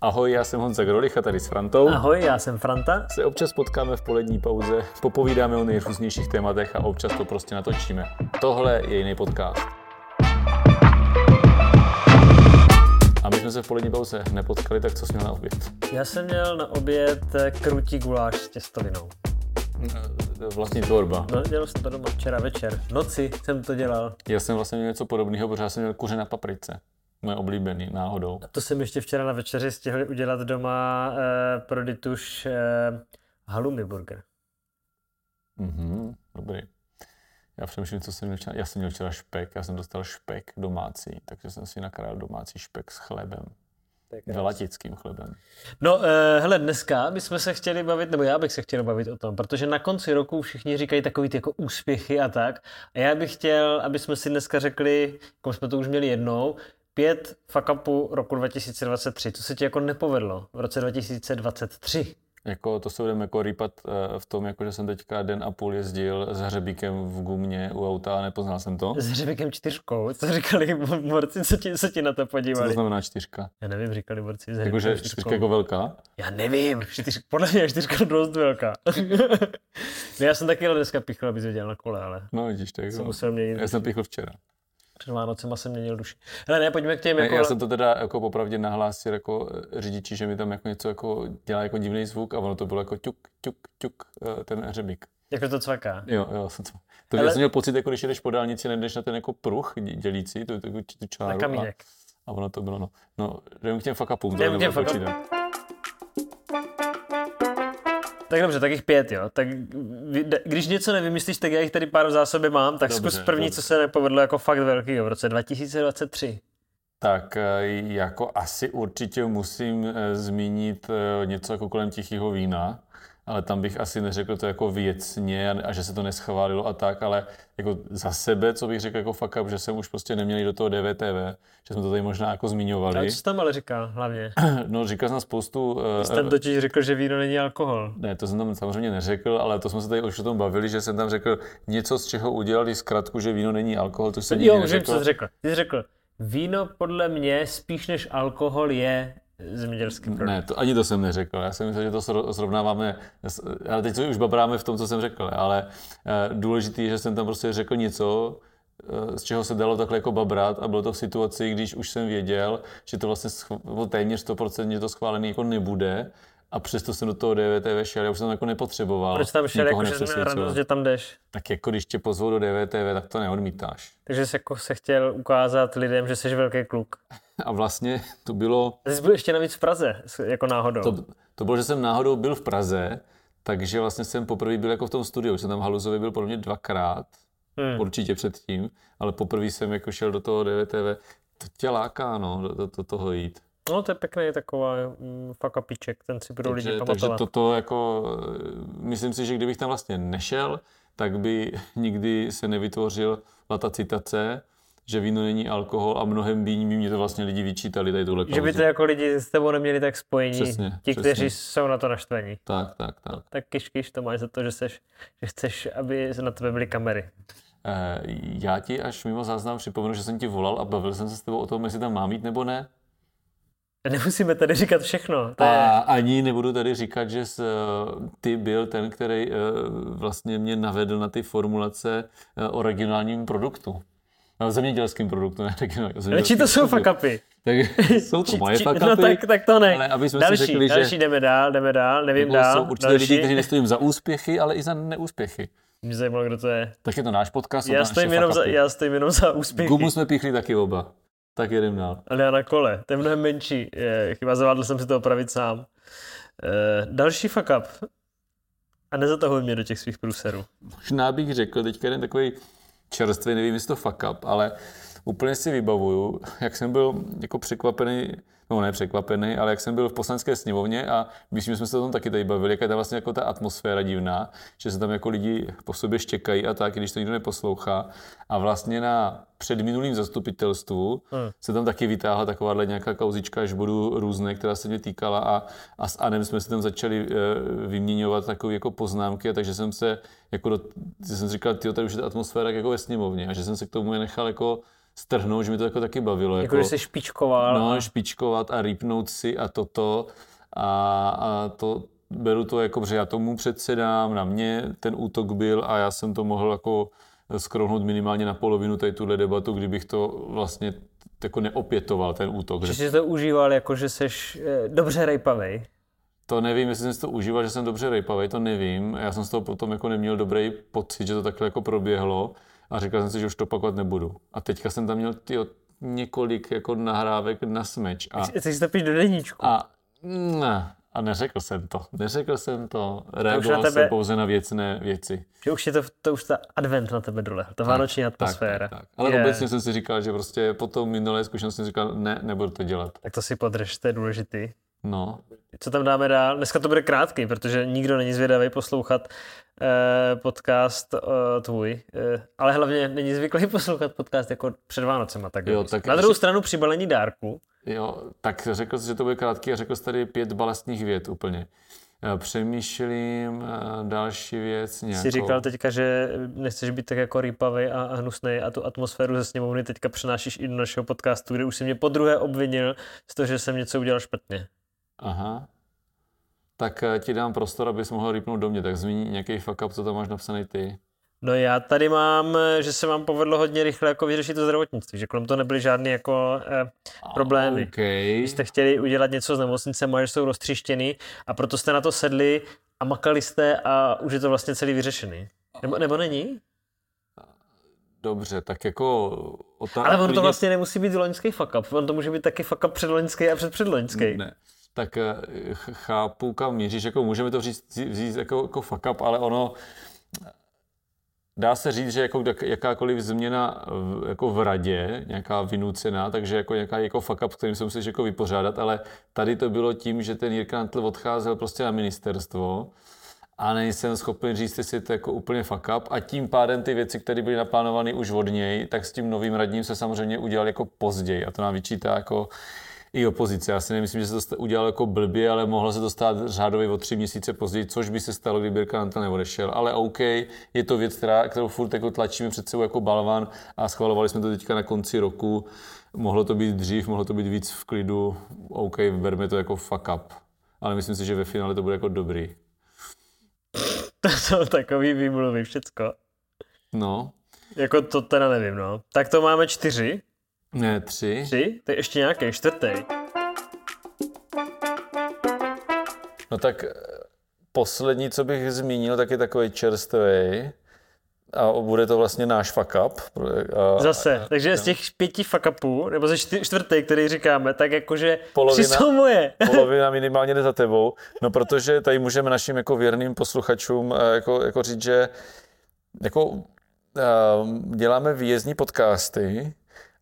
Ahoj, já jsem Honza Grolich a tady s Frantou. Ahoj, já jsem Franta. Se občas potkáme v polední pauze, popovídáme o nejrůznějších tématech a občas to prostě natočíme. Tohle je jiný podcast. A my jsme se v polední pauze nepotkali, tak co jsi měl na oběd? Já jsem měl na oběd krutí guláš s těstovinou. Vlastní tvorba. No, dělal jsem to doma včera večer. V noci jsem to dělal. Já jsem vlastně měl něco podobného, protože jsem měl kuře na paprice. Moje oblíbený, náhodou. A to jsem ještě včera na večeři stihl udělat doma eh, pro Dituš eh, halloumi burger. Mhm, dobrý. Já přemýšlím, co jsem měl včera. Já jsem měl včera špek, já jsem dostal špek domácí, takže jsem si nakrájel domácí špek s chlebem. Velatickým chlebem. No, uh, hele, dneska bychom se chtěli bavit, nebo já bych se chtěl bavit o tom, protože na konci roku všichni říkají takový ty jako úspěchy a tak. A já bych chtěl, aby jsme si dneska řekli, jako jsme to už měli jednou, pět fuck roku 2023. Co se ti jako nepovedlo v roce 2023? Jako to se budeme jako rýpat eh, v tom, jako že jsem teďka den a půl jezdil s hřebíkem v gumě u auta a nepoznal jsem to. S hřebíkem čtyřkou? Co říkali borci, co ti, co ti na to podívali? Co to znamená čtyřka? Já nevím, říkali borci s Jako, že čtyřka jako velká? Já nevím, čtyř, podle mě je čtyřka dost velká. no, já jsem taky dneska pichl, abys viděl na kole, ale... No vidíš, tak jsem musel měnit. Já jsem pichl včera. Před Vánocema jsem měnil duši. Hele, ne, pojďme k těm jako... Já jsem to teda jako popravdě nahlásil jako eh, řidiči, že mi tam jako něco jako dělá jako divný zvuk a ono to bylo jako ťuk, ťuk, ťuk, eh, ten hřebík. Jako to cvaká. Jo, jo, jsem to. To Ale... jsem měl pocit, jako když jdeš po dálnici, nejdeš na ten jako pruh dělící, tu, tu, tu čáru. Na kamínek. A, a ono to bylo, no. No, jdem k těm fakapům. Jdem k těm fakapům. Tak dobře, tak jich pět, jo. Tak když něco nevymyslíš, tak já jich tady pár v zásobě mám, tak dobře, zkus první, dobře. co se nepovedlo jako fakt velký, v roce 2023. Tak eh, jako asi určitě musím eh, zmínit eh, něco jako kolem tichého vína ale tam bych asi neřekl to jako věcně a, a že se to neschválilo a tak, ale jako za sebe, co bych řekl jako fuck up, že jsem už prostě neměl do toho DVTV, že jsme to tady možná jako zmiňovali. A co tam ale říká hlavně? No říkal jsem spoustu... Uh, jsi tam totiž řekl, že víno není alkohol. Ne, to jsem tam samozřejmě neřekl, ale to jsme se tady už o tom bavili, že jsem tam řekl něco, z čeho udělali zkratku, že víno není alkohol, to jsem Jo, už vím, co jsi řekl. Ty jsi řekl, víno podle mě spíš než alkohol je zemědělský produkt. Ne, to, ani to jsem neřekl. Já jsem myslel, že to srovnáváme, ale teď se už babráme v tom, co jsem řekl, ale eh, důležité je, že jsem tam prostě řekl něco, eh, z čeho se dalo takhle jako babrat a bylo to v situaci, když už jsem věděl, že to vlastně schv- téměř 100% to schválený jako nebude a přesto jsem do toho DVTV šel, já už jsem jako nepotřeboval. Proč tam šel, jako, že radost, že tam jdeš? Tak jako když tě pozvou do DVTV, tak to neodmítáš. Takže jsi jako se chtěl ukázat lidem, že jsi velký kluk. A vlastně to bylo... A jsi byl ještě navíc v Praze, jako náhodou. To, to bylo, že jsem náhodou byl v Praze, takže vlastně jsem poprvé byl jako v tom studiu, jsem tam Haluzovi byl podle mě dvakrát, hmm. určitě předtím, ale poprvé jsem jako šel do toho DVTV. To tě láká, no, do, do, do toho jít. No to je pěkný taková mm, fakapíček, ten si budou lidi pamatovat. Takže toto jako, myslím si, že kdybych tam vlastně nešel, tak by nikdy se nevytvořil ta citace, že víno není alkohol a mnohem méně by mě to vlastně lidi vyčítali tady tuhle Že by to jako lidi s tebou neměli tak spojení, přesně, ti, přesně. kteří jsou na to naštvení. Tak, tak, tak. No, tak kiš, kiš, to máš za to, že, seš, že chceš, aby na tebe byly kamery. Eh, já ti až mimo záznam připomenu, že jsem ti volal a bavil jsem se s tebou o tom, jestli tam mám jít nebo ne. Nemusíme tady říkat všechno. To je... A ani nebudu tady říkat, že jsi, eh, ty byl ten, který eh, vlastně mě navedl na ty formulace o regionálním produktu. No, zemědělským produktu, ne Ale či to jsou fakapy? Tak jsou to moje fakapy. No tak, tak to ne. Ale aby jsme další, si řekli, další, že jdeme dál, jdeme dál, nevím dál. Jsou určitě další. lidi, kteří nestojí za úspěchy, ale i za neúspěchy. Mě zajímalo, kdo to je. Tak je to náš podcast. Já stojím, jenom za, já stojím jenom za úspěchy. Gumu jsme píchli taky oba. Tak jedem dál. Ale já na kole, to je mnohem menší. Je, chyba zavádl jsem si to opravit sám. E, další fuck up. A nezatahuj mě do těch svých průserů. Možná bych řekl, teďka jeden takový čerstvý, nevím, jestli to fuck up, ale úplně si vybavuju, jak jsem byl jako překvapený, no ne překvapený, ale jak jsem byl v poslanské sněmovně a myslím, že jsme se o tom taky tady bavili, jaká je tam vlastně jako ta atmosféra divná, že se tam jako lidi po sobě štěkají a tak, když to nikdo neposlouchá. A vlastně na předminulým zastupitelstvu hmm. se tam taky vytáhla takováhle nějaká kauzička, až budu různé, která se mě týkala a, a s Anem jsme se tam začali e, vyměňovat takové jako poznámky, a takže jsem se jako do, jsem říkal, tyjo, tady už je ta atmosféra jako ve sněmovně a že jsem se k tomu nechal jako strhnout, že mi to jako taky bavilo. Jako, že jsi špičkoval. No, špičkovat a rýpnout si a toto. A, a to beru to jako, že já tomu předsedám, na mě ten útok byl a já jsem to mohl jako skrouhnout minimálně na polovinu tady tuhle debatu, kdybych to vlastně jako neopětoval, ten útok. Že jsi to užíval jako, že jsi eh, dobře rejpavej. To nevím, jestli jsem si to užíval, že jsem dobře rejpavý, to nevím. Já jsem z toho potom jako neměl dobrý pocit, že to takhle jako proběhlo a říkal jsem si, že už to pakovat nebudu. A teďka jsem tam měl tyjo, několik jako nahrávek na smeč. A, Ty si to píš do deníčku. A, ne, a neřekl jsem to. Neřekl jsem to. Reagoval tebe, jsem pouze na věcné věci. Že už je to, to už ta advent na tebe dole, ta vánoční atmosféra. Tak, tak, tak. Ale je. obecně jsem si říkal, že prostě po tom minulé zkušenosti jsem říkal, ne, nebudu to dělat. Tak to si podrž, to je důležitý. No. Co tam dáme dál? Dneska to bude krátký, protože nikdo není zvědavý poslouchat eh, podcast eh, tvůj, eh, ale hlavně není zvyklý poslouchat podcast jako před Vánocema. Tak, jo, tak Na druhou ještě... stranu při balení dárku. Jo, tak řekl jsi, že to bude krátký a řekl jsi tady pět balastních vět úplně. Přemýšlím další věc nějakou. Jsi říkal teďka, že nechceš být tak jako rýpavý a hnusný a tu atmosféru ze sněmovny teďka přenášíš i do našeho podcastu, kde už si mě po druhé obvinil z toho, že jsem něco udělal špatně. Aha. Tak eh, ti dám prostor, abys mohl rýpnout do mě, tak zmíní nějaký fuck up, co tam máš napsaný ty. No já tady mám, eh, že se vám povedlo hodně rychle jako vyřešit to zdravotnictví, že kolem toho nebyly žádné jako eh, problémy. Okay. Když jste chtěli udělat něco s nemocnicem, že jsou roztřištěný a proto jste na to sedli a makali jste a už je to vlastně celý vyřešený. Nebo, nebo není? Dobře, tak jako... Otá- Ale on to vlastně nemusí být loňský fuck up, on to může být taky fuck up předloňský a předpředloňský. Ne tak eh, chápu, kam míříš, jako můžeme to říct, říct jako, jako fuck up, ale ono dá se říct, že jako jakákoliv změna v, jako v radě, nějaká vynucená, takže jako nějaká jako fuck up, s kterým se musíš jako vypořádat, ale tady to bylo tím, že ten Jirka Antl odcházel prostě na ministerstvo a nejsem schopen říct, jestli to jako úplně fuck up. A tím pádem ty věci, které byly naplánovány už od něj, tak s tím novým radním se samozřejmě udělal jako později. A to nám vyčítá jako i opozice. Já si nemyslím, že se to udělalo jako blbě, ale mohlo se to stát řádově o tři měsíce později, což by se stalo, kdyby Birka Antel neodešel. Ale OK, je to věc, která, kterou furt jako tlačíme před sebou jako balvan a schvalovali jsme to teďka na konci roku. Mohlo to být dřív, mohlo to být víc v klidu. OK, berme to jako fuck up. Ale myslím si, že ve finále to bude jako dobrý. To jsou takový výmluvy, všecko. No. Jako to teda nevím, no. Tak to máme čtyři. Ne, tři. Tři? To je ještě nějaký, čtvrtý. No tak eh, poslední, co bych zmínil, tak je takový čerstvý. A bude to vlastně náš fuck up. A, Zase, a, takže a, z těch pěti fuck upů, nebo ze čtvrtý, který říkáme, tak jakože polovina, moje. polovina minimálně jde za tebou. No protože tady můžeme našim jako věrným posluchačům eh, jako, jako říct, že jako, eh, děláme výjezdní podcasty,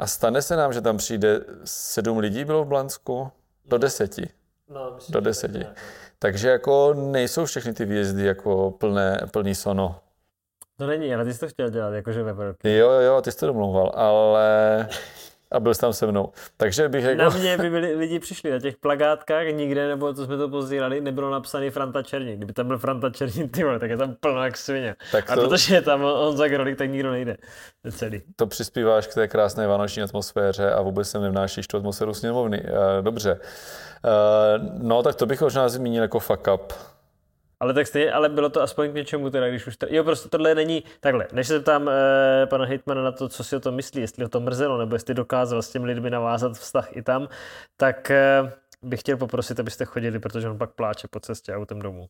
a stane se nám, že tam přijde sedm lidí bylo v Blansku? Do deseti. No, myslím, do deseti. Tak Takže jako nejsou všechny ty výjezdy jako plné, plný sono. To není, ale ty jsi to chtěl dělat, jakože ve Jo, jo, jo, ty jsi to domlouval, ale a byl jsi tam se mnou. Takže bych jako... Na mě by byli, lidi přišli na těch plagátkách nikde, nebo to jsme to pozdírali, nebylo napsaný Franta Černý. Kdyby tam byl Franta Černý, ty vole, tak je tam plno jak svině. Tak to... A protože je tam za Grolik, tak nikdo nejde. To celý. To přispíváš k té krásné vánoční atmosféře a vůbec sem nevnášíš tu atmosféru sněmovny. Dobře. No, tak to bych možná zmínil jako fuck up ale tak stejně, ale bylo to aspoň k něčemu teda, když už... Tady, jo, prostě tohle není... Takhle, než se tam e, pana Hitmana na to, co si o tom myslí, jestli ho to mrzelo, nebo jestli dokázal s těmi lidmi navázat vztah i tam, tak e, bych chtěl poprosit, abyste chodili, protože on pak pláče po cestě autem domů.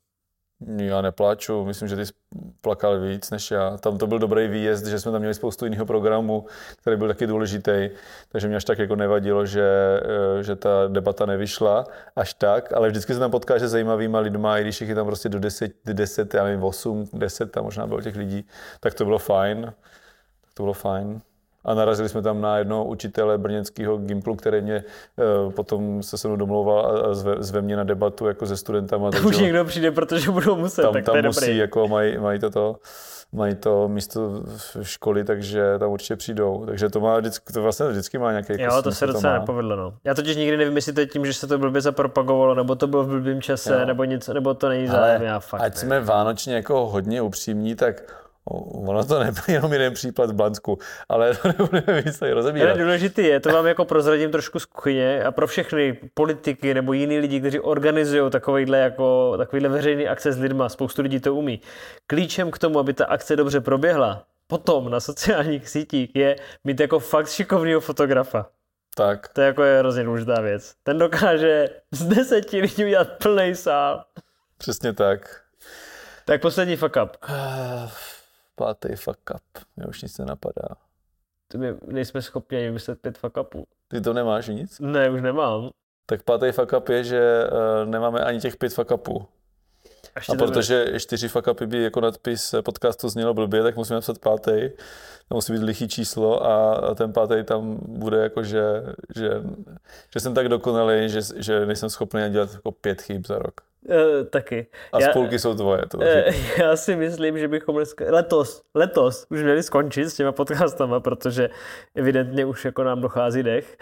Já nepláču, myslím, že ty jsi plakal víc než já. Tam to byl dobrý výjezd, že jsme tam měli spoustu jiného programu, který byl taky důležitý, takže mě až tak jako nevadilo, že, eh, že ta debata nevyšla až tak, ale vždycky se tam potkáš se zajímavýma lidma, i když jich je tam prostě do 10, 10 já nevím, 8, 10 tam možná bylo těch lidí, tak to bylo fajn. Tak to bylo fajn a narazili jsme tam na jednoho učitele brněnského Gimplu, který mě uh, potom se se mnou domlouval a zve, zve mě na debatu jako se studentama. Tam už někdo přijde, protože budou muset, tam, tak tam to je musí, dobrý. jako mají, mají toto mají to místo v školy, takže tam určitě přijdou. Takže to má vždycky, to vlastně vždycky má nějaký Jo, to se docela to nepovedlo. No. Já totiž nikdy nevím, jestli to je tím, že se to blbě zapropagovalo, nebo to bylo v blbým čase, jo. nebo něco, nebo to není zájem. Já fakt ať ne. jsme vánočně jako hodně upřímní, tak Ono to nebyl jenom jeden případ v Blansku, ale to nebudeme víc tady rozebírat. Ale důležitý je, to vám jako prozradím trošku z kuchyně a pro všechny politiky nebo jiný lidi, kteří organizují takovýhle, jako, takovýhle veřejný akce s lidma, spoustu lidí to umí. Klíčem k tomu, aby ta akce dobře proběhla, potom na sociálních sítích je mít jako fakt šikovného fotografa. Tak. To je jako je hrozně důležitá věc. Ten dokáže z deseti lidí udělat plný sál. Přesně tak. Tak poslední fuck up. Pátý fuck up. Mě už nic nenapadá. Ty my nejsme schopni ani vymyslet pět fuck upů. Ty to nemáš nic? Ne, už nemám. Tak pátý fuck up je, že uh, nemáme ani těch pět fuck upů. A protože čtyři fuck upy by jako nadpis podcastu znělo blbě, tak musíme napsat pátý. To musí být lichý číslo a ten pátý tam bude jako, že, že, že jsem tak dokonalý, že, že nejsem schopný dělat jako pět chyb za rok. Uh, taky. A já, spolky jsou tvoje. To uh, já si myslím, že bychom dneska, letos, letos už měli skončit s těma podcastama, protože evidentně už jako nám dochází dech.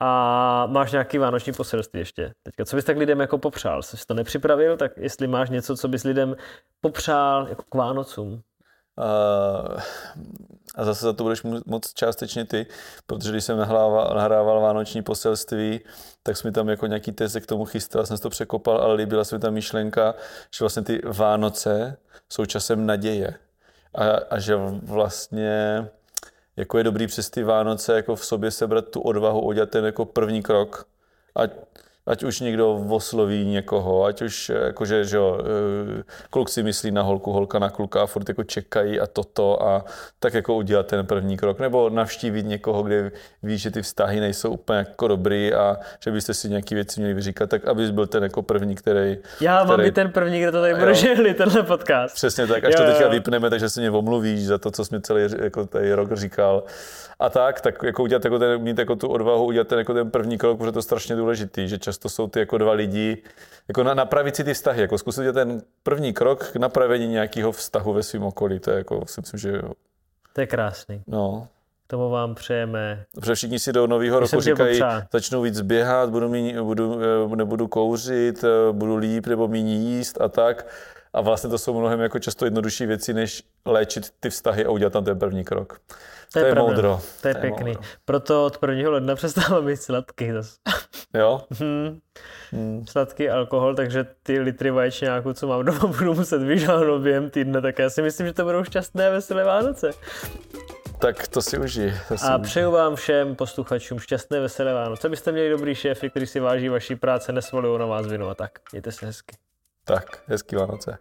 A máš nějaký vánoční poselství ještě. Teďka, co bys tak lidem jako popřál? Jsi to nepřipravil, tak jestli máš něco, co bys lidem popřál jako k Vánocům? Uh, a zase za to budeš moc částečně ty, protože když jsem nahrával, nahrával Vánoční poselství, tak jsme tam jako nějaký teze k tomu chystal, jsem to překopal, ale líbila se mi ta myšlenka, že vlastně ty Vánoce jsou časem naděje. A, a že vlastně jako je dobrý přes ty Vánoce jako v sobě sebrat tu odvahu udělat ten jako první krok. Ať, ať už někdo osloví někoho, ať už jakože, že jo, eh, kluk si myslí na holku, holka na kluka a furt jako čekají a toto a tak jako udělat ten první krok, nebo navštívit někoho, kde víš, že ty vztahy nejsou úplně jako dobrý a že byste si nějaký věci měli vyříkat, tak abys byl ten jako první, který... Já mám být ten první, kdo to tady bude žehli, tenhle podcast. Přesně tak, až jo, to teďka jo. vypneme, takže se mě omluvíš za to, co jsi mi celý jako tady rok říkal a tak, tak jako udělat jako ten, mít jako tu odvahu, udělat ten, jako ten první krok, protože to je strašně důležitý, že často jsou ty jako dva lidi, jako na, napravit si ty vztahy, jako zkusit ten první krok k napravení nějakého vztahu ve svém okolí, to je jako, si myslím, že jo. To je krásný. No. K tomu vám přejeme. Protože všichni si do nového roku říkají, začnu víc běhat, budu, míň, budu, eh, nebudu kouřit, eh, budu líp nebo méně jíst a tak. A vlastně to jsou mnohem jako často jednodušší věci, než léčit ty vztahy a udělat tam ten první krok. To, to je, je moudro. To je to pěkný. Je moudro. Proto od 1. ledna přestávám být sladký zase. Jo? Hmm. Hmm. Sladký alkohol, takže ty litry vaječňáku, co mám doma, budu muset vyžáhnout během týdne, tak já si myslím, že to budou šťastné veselé Vánoce. Tak to si užij. To si a přeju vám všem posluchačům šťastné veselé Vánoce. Byste měli dobrý šéfy, který si váží vaší práce, nesvolují na vás vinu a tak. Mějte se hezky. Tak, hezký Vánoce.